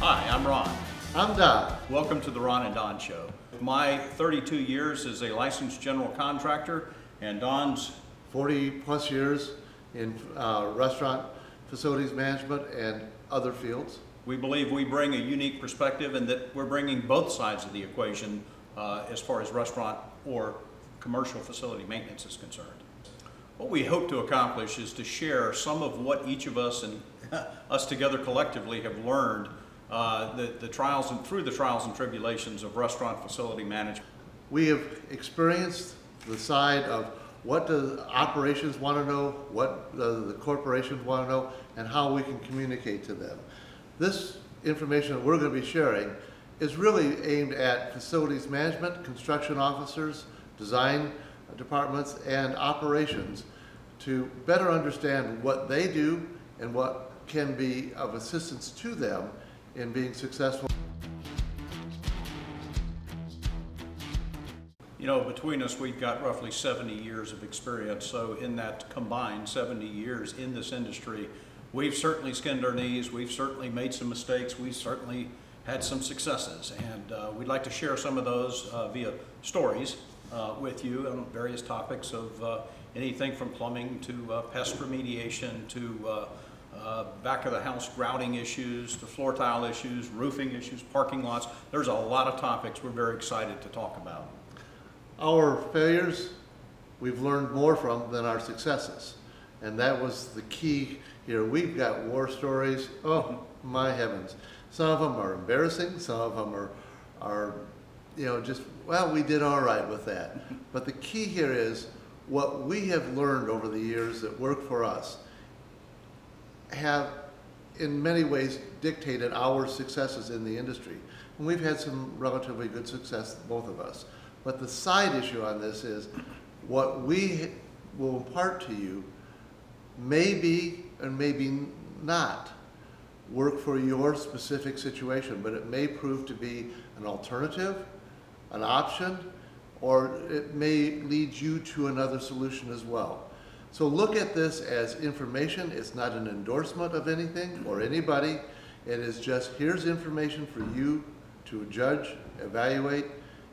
Hi, I'm Ron. I'm Don. Welcome to the Ron and Don Show. My 32 years as a licensed general contractor, and Don's 40 plus years in uh, restaurant facilities management and other fields. we believe we bring a unique perspective and that we're bringing both sides of the equation uh, as far as restaurant or commercial facility maintenance is concerned. What we hope to accomplish is to share some of what each of us and us together collectively have learned uh, the, the trials and through the trials and tribulations of restaurant facility management. We have experienced the side of what the operations want to know, what the, the corporations want to know, and how we can communicate to them. This information that we're going to be sharing is really aimed at facilities management, construction officers, design departments, and operations to better understand what they do and what can be of assistance to them in being successful. You know, between us, we've got roughly 70 years of experience. So, in that combined 70 years in this industry, we've certainly skinned our knees. We've certainly made some mistakes. We've certainly had some successes. And uh, we'd like to share some of those uh, via stories uh, with you on various topics of uh, anything from plumbing to uh, pest remediation to uh, back of the house grouting issues, to floor tile issues, roofing issues, parking lots. There's a lot of topics we're very excited to talk about. Our failures, we've learned more from than our successes. And that was the key here. We've got war stories. Oh, my heavens. Some of them are embarrassing, some of them are, are, you know, just, well, we did all right with that. But the key here is what we have learned over the years that work for us have in many ways dictated our successes in the industry. And we've had some relatively good success, both of us. But the side issue on this is what we will impart to you may be and maybe not work for your specific situation, but it may prove to be an alternative, an option, or it may lead you to another solution as well. So look at this as information. It's not an endorsement of anything or anybody. It is just here's information for you to judge, evaluate,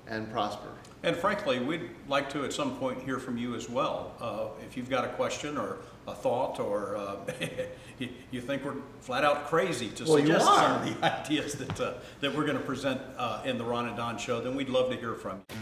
and prosper. And frankly, we'd like to at some point hear from you as well. Uh, if you've got a question or a thought, or uh, you, you think we're flat out crazy to Well, suggest some of the ideas that, uh, that we're going to present uh, in the Ron and Don show, then we'd love to hear from you.